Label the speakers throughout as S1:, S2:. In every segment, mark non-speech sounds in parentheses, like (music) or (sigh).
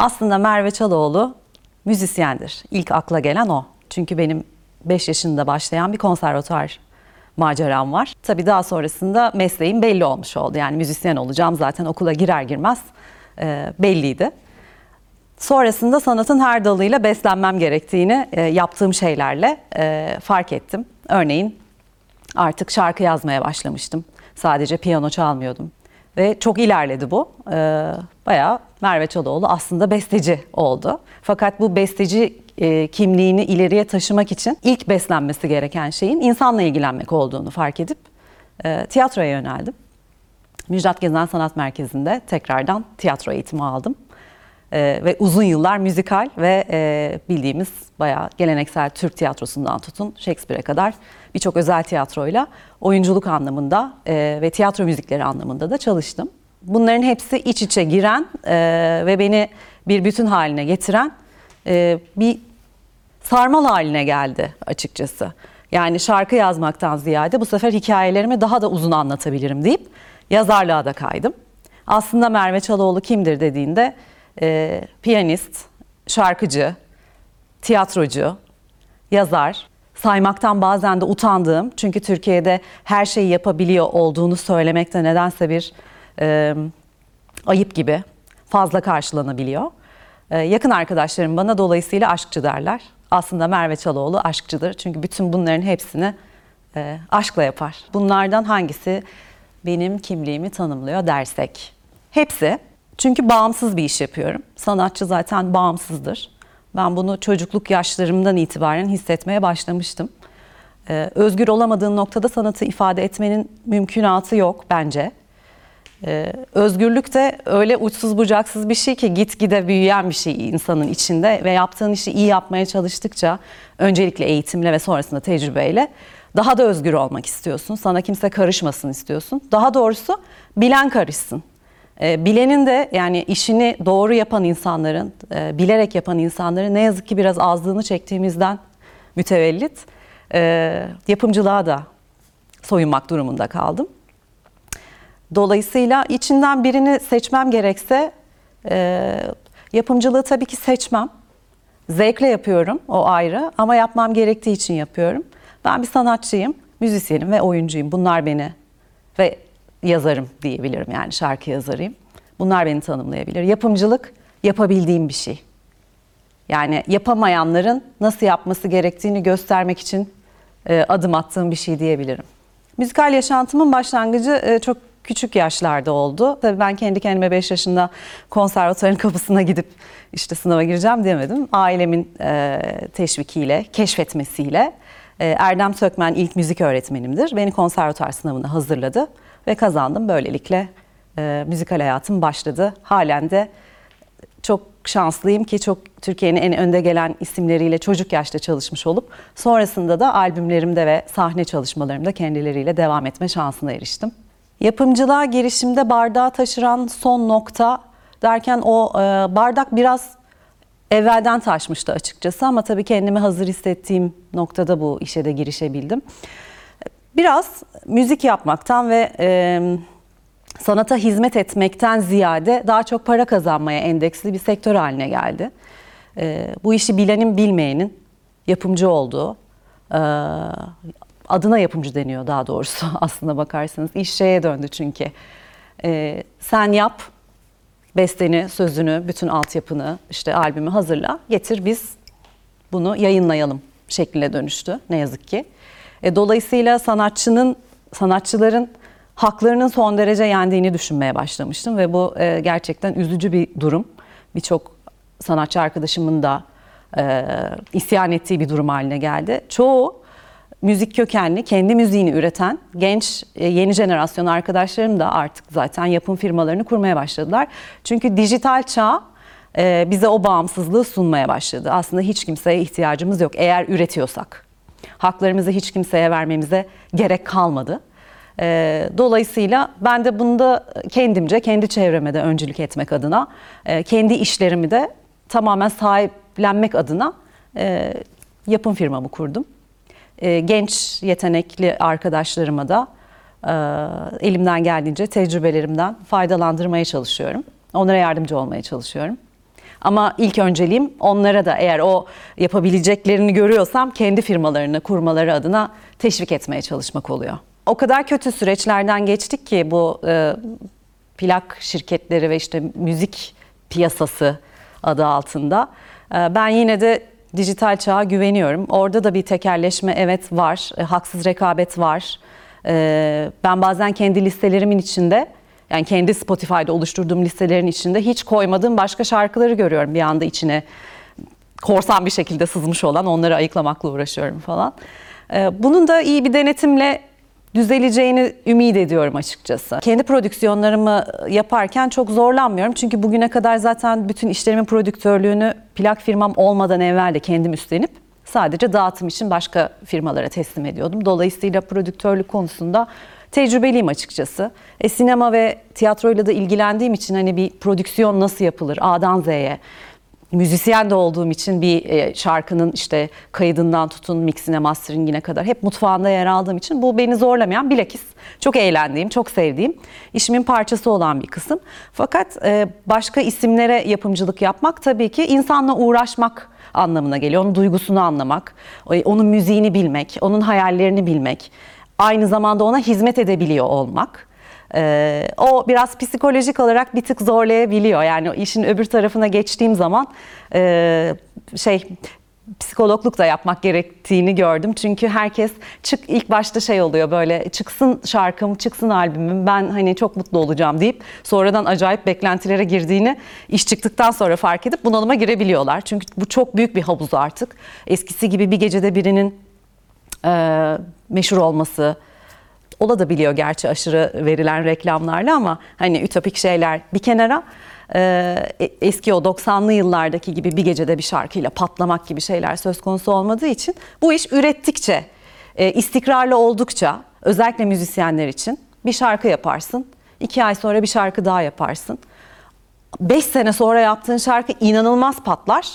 S1: Aslında Merve Çaloğlu müzisyendir. İlk akla gelen o. Çünkü benim 5 yaşında başlayan bir konservatuar maceram var. Tabii daha sonrasında mesleğim belli olmuş oldu. Yani müzisyen olacağım zaten okula girer girmez e, belliydi. Sonrasında sanatın her dalıyla beslenmem gerektiğini e, yaptığım şeylerle e, fark ettim. Örneğin artık şarkı yazmaya başlamıştım. Sadece piyano çalmıyordum. Ve çok ilerledi bu. Ee, bayağı Merve Çaloğlu aslında besteci oldu. Fakat bu besteci e, kimliğini ileriye taşımak için ilk beslenmesi gereken şeyin insanla ilgilenmek olduğunu fark edip e, tiyatroya yöneldim. Müjdat Gezen Sanat Merkezi'nde tekrardan tiyatro eğitimi aldım. Ee, ve uzun yıllar müzikal ve e, bildiğimiz bayağı geleneksel Türk tiyatrosundan tutun Shakespeare'e kadar birçok özel tiyatroyla oyunculuk anlamında e, ve tiyatro müzikleri anlamında da çalıştım. Bunların hepsi iç içe giren e, ve beni bir bütün haline getiren e, bir sarmal haline geldi açıkçası. Yani şarkı yazmaktan ziyade bu sefer hikayelerimi daha da uzun anlatabilirim deyip yazarlığa da kaydım. Aslında Merve Çaloğlu kimdir dediğinde e, piyanist, şarkıcı, tiyatrocu, yazar, saymaktan bazen de utandığım çünkü Türkiye'de her şeyi yapabiliyor olduğunu söylemekte nedense bir e, ayıp gibi fazla karşılanabiliyor. E, yakın arkadaşlarım bana dolayısıyla aşkçı derler. Aslında Merve Çaloğlu aşkçıdır çünkü bütün bunların hepsini e, aşkla yapar. Bunlardan hangisi benim kimliğimi tanımlıyor dersek? Hepsi. Çünkü bağımsız bir iş yapıyorum. Sanatçı zaten bağımsızdır. Ben bunu çocukluk yaşlarımdan itibaren hissetmeye başlamıştım. Ee, özgür olamadığın noktada sanatı ifade etmenin mümkünatı yok bence. Ee, özgürlük de öyle uçsuz bucaksız bir şey ki gitgide büyüyen bir şey insanın içinde ve yaptığın işi iyi yapmaya çalıştıkça öncelikle eğitimle ve sonrasında tecrübeyle daha da özgür olmak istiyorsun. Sana kimse karışmasın istiyorsun. Daha doğrusu bilen karışsın. E, bilenin de yani işini doğru yapan insanların, e, bilerek yapan insanların ne yazık ki biraz azlığını çektiğimizden mütevellit e, yapımcılığa da soyunmak durumunda kaldım. Dolayısıyla içinden birini seçmem gerekse e, yapımcılığı tabii ki seçmem. Zevkle yapıyorum o ayrı ama yapmam gerektiği için yapıyorum. Ben bir sanatçıyım, müzisyenim ve oyuncuyum. Bunlar beni ve yazarım diyebilirim yani şarkı yazarıyım. Bunlar beni tanımlayabilir. Yapımcılık yapabildiğim bir şey. Yani yapamayanların nasıl yapması gerektiğini göstermek için e, adım attığım bir şey diyebilirim. Müzikal yaşantımın başlangıcı e, çok küçük yaşlarda oldu. Tabii ben kendi kendime 5 yaşında konservatuarın kapısına gidip işte sınava gireceğim demedim. Ailemin e, teşvikiyle, keşfetmesiyle e, Erdem Sökmen ilk müzik öğretmenimdir. Beni konservatuar sınavına hazırladı ve kazandım. Böylelikle e, müzikal hayatım başladı. Halen de çok şanslıyım ki çok Türkiye'nin en önde gelen isimleriyle çocuk yaşta çalışmış olup sonrasında da albümlerimde ve sahne çalışmalarımda kendileriyle devam etme şansına eriştim. Yapımcılığa girişimde bardağı taşıran son nokta derken o e, bardak biraz evvelden taşmıştı açıkçası ama tabii kendimi hazır hissettiğim noktada bu işe de girişebildim. Biraz müzik yapmaktan ve e, sanata hizmet etmekten ziyade daha çok para kazanmaya endeksli bir sektör haline geldi. E, bu işi bilenin bilmeyenin yapımcı olduğu, e, adına yapımcı deniyor daha doğrusu (laughs) aslında bakarsanız. İş şeye döndü çünkü. E, sen yap, besteni, sözünü, bütün altyapını, işte albümü hazırla, getir biz bunu yayınlayalım şekline dönüştü ne yazık ki. E, dolayısıyla sanatçının, sanatçıların haklarının son derece yendiğini düşünmeye başlamıştım ve bu e, gerçekten üzücü bir durum. Birçok sanatçı arkadaşımın da e, isyan ettiği bir durum haline geldi. Çoğu müzik kökenli, kendi müziğini üreten genç e, yeni jenerasyon arkadaşlarım da artık zaten yapım firmalarını kurmaya başladılar. Çünkü dijital çağ e, bize o bağımsızlığı sunmaya başladı. Aslında hiç kimseye ihtiyacımız yok eğer üretiyorsak. Haklarımızı hiç kimseye vermemize gerek kalmadı. E, dolayısıyla ben de bunda kendimce, kendi çevreme de öncülük etmek adına, kendi işlerimi de tamamen sahiplenmek adına yapım firmamı kurdum. Genç yetenekli arkadaşlarıma da Ee, elimden geldiğince tecrübelerimden faydalandırmaya çalışıyorum. Onlara yardımcı olmaya çalışıyorum. Ama ilk önceliğim onlara da eğer o yapabileceklerini görüyorsam kendi firmalarını kurmaları adına teşvik etmeye çalışmak oluyor. O kadar kötü süreçlerden geçtik ki bu e, plak şirketleri ve işte müzik piyasası adı altında. E, ben yine de dijital çağa güveniyorum. Orada da bir tekerleşme evet var, e, haksız rekabet var. E, ben bazen kendi listelerimin içinde yani kendi Spotify'da oluşturduğum listelerin içinde hiç koymadığım başka şarkıları görüyorum bir anda içine korsan bir şekilde sızmış olan onları ayıklamakla uğraşıyorum falan. Ee, Bunun da iyi bir denetimle düzeleceğini ümit ediyorum açıkçası. Kendi prodüksiyonlarımı yaparken çok zorlanmıyorum. Çünkü bugüne kadar zaten bütün işlerimin prodüktörlüğünü plak firmam olmadan evvel de kendim üstlenip sadece dağıtım için başka firmalara teslim ediyordum. Dolayısıyla prodüktörlük konusunda tecrübeliyim açıkçası. E, sinema ve tiyatroyla da ilgilendiğim için hani bir prodüksiyon nasıl yapılır A'dan Z'ye müzisyen de olduğum için bir e, şarkının işte kaydından tutun mixine masteringine kadar hep mutfağında yer aldığım için bu beni zorlamayan bilakis çok eğlendiğim, çok sevdiğim işimin parçası olan bir kısım. Fakat e, başka isimlere yapımcılık yapmak tabii ki insanla uğraşmak anlamına geliyor. Onun duygusunu anlamak, onun müziğini bilmek, onun hayallerini bilmek, aynı zamanda ona hizmet edebiliyor olmak. Ee, o biraz psikolojik olarak bir tık zorlayabiliyor. Yani işin öbür tarafına geçtiğim zaman e, şey psikologluk da yapmak gerektiğini gördüm. Çünkü herkes çık ilk başta şey oluyor böyle çıksın şarkım, çıksın albümüm ben hani çok mutlu olacağım deyip sonradan acayip beklentilere girdiğini iş çıktıktan sonra fark edip bunalıma girebiliyorlar. Çünkü bu çok büyük bir havuz artık. Eskisi gibi bir gecede birinin e, meşhur olması, ola da biliyor gerçi aşırı verilen reklamlarla ama hani ütopik şeyler bir kenara e, eski o 90'lı yıllardaki gibi bir gecede bir şarkıyla patlamak gibi şeyler söz konusu olmadığı için bu iş ürettikçe, e, istikrarlı oldukça özellikle müzisyenler için bir şarkı yaparsın, iki ay sonra bir şarkı daha yaparsın. Beş sene sonra yaptığın şarkı inanılmaz patlar.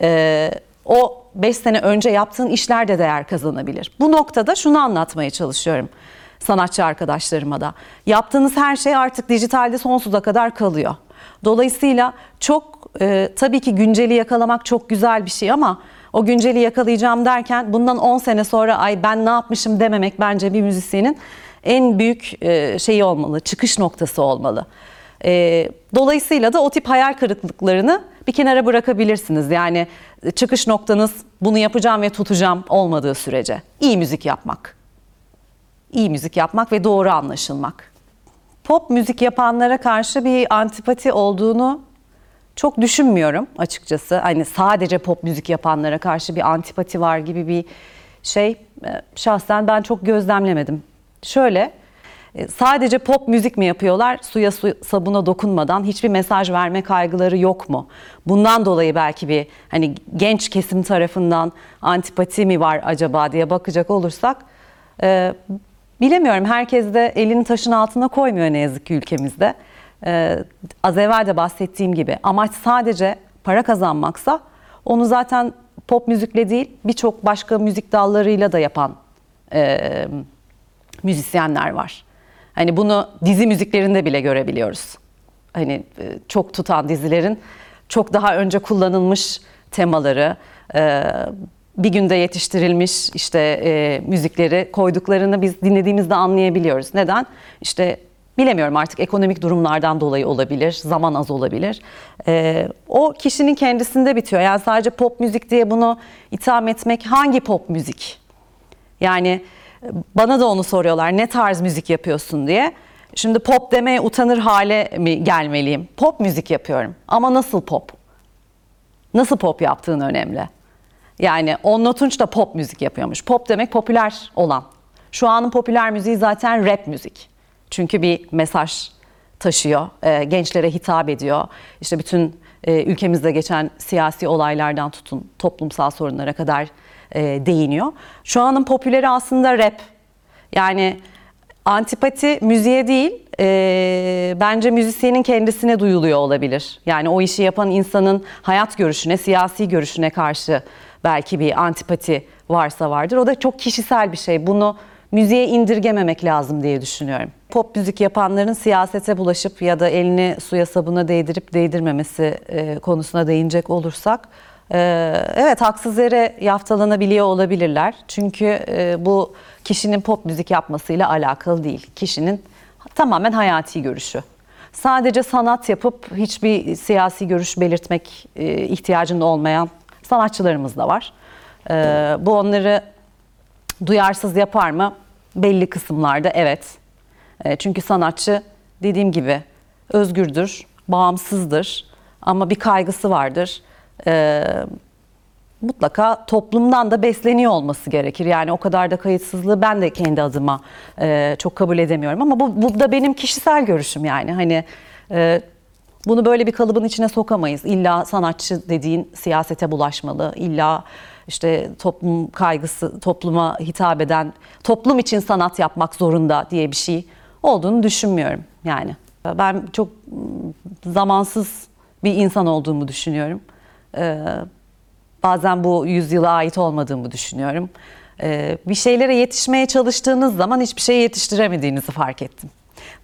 S1: E, o 5 sene önce yaptığın işler de değer kazanabilir. Bu noktada şunu anlatmaya çalışıyorum sanatçı arkadaşlarıma da. Yaptığınız her şey artık dijitalde sonsuza kadar kalıyor. Dolayısıyla çok e, tabii ki günceli yakalamak çok güzel bir şey ama o günceli yakalayacağım derken bundan 10 sene sonra ay ben ne yapmışım dememek bence bir müzisyenin en büyük e, şeyi olmalı, çıkış noktası olmalı. E, dolayısıyla da o tip hayal kırıklıklarını bir kenara bırakabilirsiniz. Yani çıkış noktanız bunu yapacağım ve tutacağım olmadığı sürece. iyi müzik yapmak iyi müzik yapmak ve doğru anlaşılmak. Pop müzik yapanlara karşı bir antipati olduğunu çok düşünmüyorum açıkçası. Hani sadece pop müzik yapanlara karşı bir antipati var gibi bir şey e, şahsen ben çok gözlemlemedim. Şöyle sadece pop müzik mi yapıyorlar? Suya su, sabuna dokunmadan hiçbir mesaj verme kaygıları yok mu? Bundan dolayı belki bir hani genç kesim tarafından antipati mi var acaba diye bakacak olursak e, Bilemiyorum herkes de elini taşın altına koymuyor ne yazık ki ülkemizde. Ee, az evvel de bahsettiğim gibi amaç sadece para kazanmaksa onu zaten pop müzikle değil birçok başka müzik dallarıyla da yapan e, müzisyenler var. Hani bunu dizi müziklerinde bile görebiliyoruz. Hani e, çok tutan dizilerin çok daha önce kullanılmış temaları, e, bir günde yetiştirilmiş işte e, müzikleri koyduklarını biz dinlediğimizde anlayabiliyoruz. Neden? İşte bilemiyorum artık ekonomik durumlardan dolayı olabilir, zaman az olabilir. O kişinin kendisinde bitiyor. Yani sadece pop müzik diye bunu itham etmek hangi pop müzik? Yani bana da onu soruyorlar ne tarz müzik yapıyorsun diye. Şimdi pop demeye utanır hale mi gelmeliyim? Pop müzik yapıyorum ama nasıl pop? Nasıl pop yaptığın önemli. Yani Onno Tunç da pop müzik yapıyormuş. Pop demek popüler olan. Şu anın popüler müziği zaten rap müzik. Çünkü bir mesaj taşıyor, e, gençlere hitap ediyor. İşte bütün e, ülkemizde geçen siyasi olaylardan tutun toplumsal sorunlara kadar e, değiniyor. Şu anın popüleri aslında rap. Yani antipati müziğe değil, e, bence müzisyenin kendisine duyuluyor olabilir. Yani o işi yapan insanın hayat görüşüne, siyasi görüşüne karşı belki bir antipati varsa vardır. O da çok kişisel bir şey. Bunu müziğe indirgememek lazım diye düşünüyorum. Pop müzik yapanların siyasete bulaşıp ya da elini suya sabuna değdirip değdirmemesi e, konusuna değinecek olursak evet haksız yere yaftalanabiliyor olabilirler. Çünkü e, bu kişinin pop müzik yapmasıyla alakalı değil. Kişinin tamamen hayati görüşü. Sadece sanat yapıp hiçbir siyasi görüş belirtmek e, ihtiyacında olmayan sanatçılarımız da var. E, bu onları duyarsız yapar mı? Belli kısımlarda evet. E, çünkü sanatçı dediğim gibi özgürdür, bağımsızdır ama bir kaygısı vardır. E, mutlaka toplumdan da besleniyor olması gerekir. Yani o kadar da kayıtsızlığı ben de kendi adıma e, çok kabul edemiyorum ama bu, bu da benim kişisel görüşüm yani. Hani e, bunu böyle bir kalıbın içine sokamayız. İlla sanatçı dediğin siyasete bulaşmalı. İlla işte toplum kaygısı, topluma hitap eden, toplum için sanat yapmak zorunda diye bir şey olduğunu düşünmüyorum yani. Ben çok zamansız bir insan olduğumu düşünüyorum. Ee, bazen bu yüzyıla ait olmadığımı düşünüyorum. Ee, bir şeylere yetişmeye çalıştığınız zaman hiçbir şey yetiştiremediğinizi fark ettim.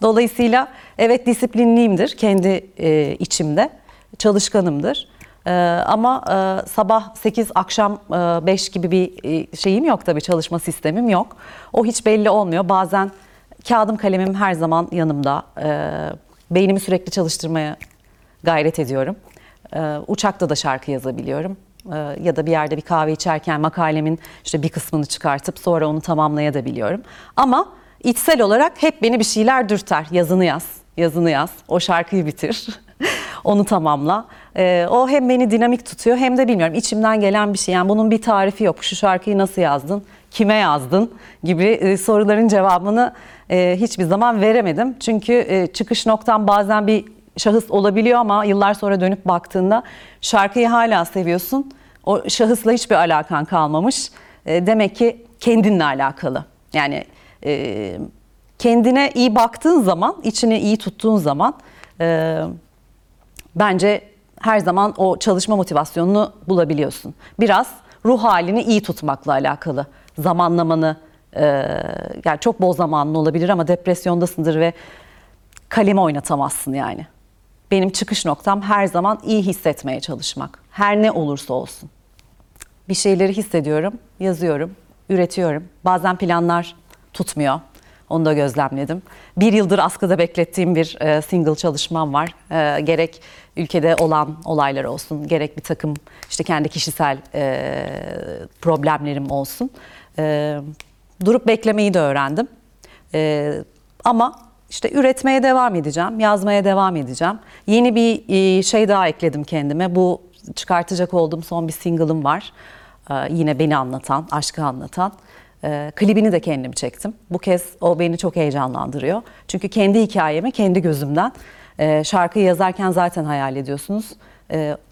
S1: Dolayısıyla evet disiplinliyimdir kendi e, içimde, çalışkanımdır. Ee, ama e, sabah 8 akşam 5 gibi bir e, şeyim yok tabii çalışma sistemim yok. O hiç belli olmuyor. Bazen kağıdım kalemim her zaman yanımda. Ee, beynimi sürekli çalıştırmaya gayret ediyorum. Ee, uçakta da şarkı yazabiliyorum. Ee, ya da bir yerde bir kahve içerken makalemin işte bir kısmını çıkartıp sonra onu tamamlayabiliyorum. Ama içsel olarak hep beni bir şeyler dürter. Yazını yaz, yazını yaz, o şarkıyı bitir. (laughs) onu tamamla. Ee, o hem beni dinamik tutuyor hem de bilmiyorum içimden gelen bir şey. Yani bunun bir tarifi yok. Şu şarkıyı nasıl yazdın? Kime yazdın? Gibi e, soruların cevabını e, hiçbir zaman veremedim. Çünkü e, çıkış noktam bazen bir şahıs olabiliyor ama yıllar sonra dönüp baktığında şarkıyı hala seviyorsun. O şahısla hiçbir alakan kalmamış. E, demek ki kendinle alakalı. Yani e, kendine iyi baktığın zaman, içini iyi tuttuğun zaman e, bence her zaman o çalışma motivasyonunu bulabiliyorsun. Biraz ruh halini iyi tutmakla alakalı. Zamanlamanı, yani çok bol zamanın olabilir ama depresyondasındır ve kalemi oynatamazsın yani. Benim çıkış noktam her zaman iyi hissetmeye çalışmak. Her ne olursa olsun. Bir şeyleri hissediyorum, yazıyorum, üretiyorum. Bazen planlar tutmuyor. Onu da gözlemledim. Bir yıldır askıda beklettiğim bir e, single çalışmam var. E, gerek ülkede olan olaylar olsun, gerek bir takım işte kendi kişisel e, problemlerim olsun. E, durup beklemeyi de öğrendim. E, ama işte üretmeye devam edeceğim, yazmaya devam edeceğim. Yeni bir e, şey daha ekledim kendime. Bu çıkartacak olduğum son bir single'ım var. E, yine beni anlatan, aşkı anlatan. E, klibini de kendim çektim. Bu kez o beni çok heyecanlandırıyor. Çünkü kendi hikayemi kendi gözümden şarkıyı yazarken zaten hayal ediyorsunuz.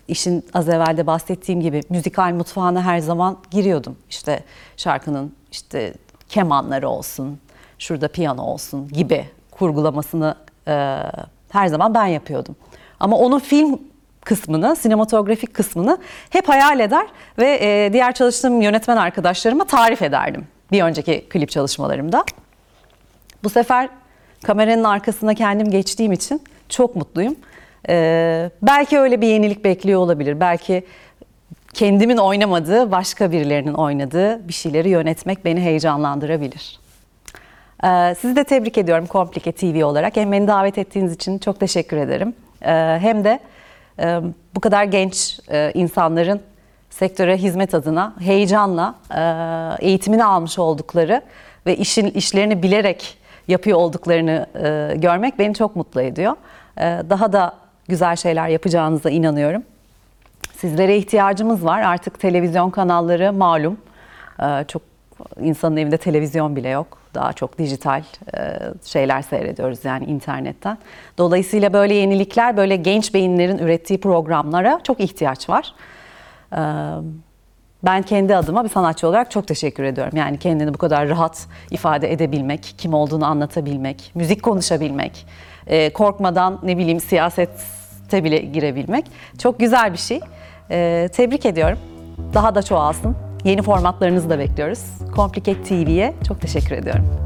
S1: İşin az evvel de bahsettiğim gibi müzikal mutfağına her zaman giriyordum. İşte şarkının işte kemanları olsun, şurada piyano olsun gibi kurgulamasını e, her zaman ben yapıyordum. Ama onun film kısmını, sinematografik kısmını hep hayal eder ve e, diğer çalıştığım yönetmen arkadaşlarıma tarif ederdim bir önceki klip çalışmalarımda. Bu sefer kameranın arkasına kendim geçtiğim için çok mutluyum. E, belki öyle bir yenilik bekliyor olabilir. Belki kendimin oynamadığı, başka birilerinin oynadığı bir şeyleri yönetmek beni heyecanlandırabilir. Ee, Sizi de tebrik ediyorum Komplike TV olarak. Hem beni davet ettiğiniz için çok teşekkür ederim. Ee, Hem de e, bu kadar genç e, insanların sektöre hizmet adına heyecanla e, eğitimini almış oldukları ve işin işlerini bilerek yapıyor olduklarını görmek beni çok mutlu ediyor. Daha da güzel şeyler yapacağınıza inanıyorum. Sizlere ihtiyacımız var. Artık televizyon kanalları malum. Çok insanın evinde televizyon bile yok. Daha çok dijital e, şeyler seyrediyoruz yani internetten. Dolayısıyla böyle yenilikler, böyle genç beyinlerin ürettiği programlara çok ihtiyaç var. Ee, Ben kendi adıma bir sanatçı olarak çok teşekkür ediyorum. Yani kendini bu kadar rahat ifade edebilmek, kim olduğunu anlatabilmek, müzik konuşabilmek, e, korkmadan ne bileyim siyasete bile girebilmek çok güzel bir şey. Tebrik ediyorum. Daha da çoğalsın. Yeni formatlarınızı da bekliyoruz. Complicated TV'ye çok teşekkür ediyorum.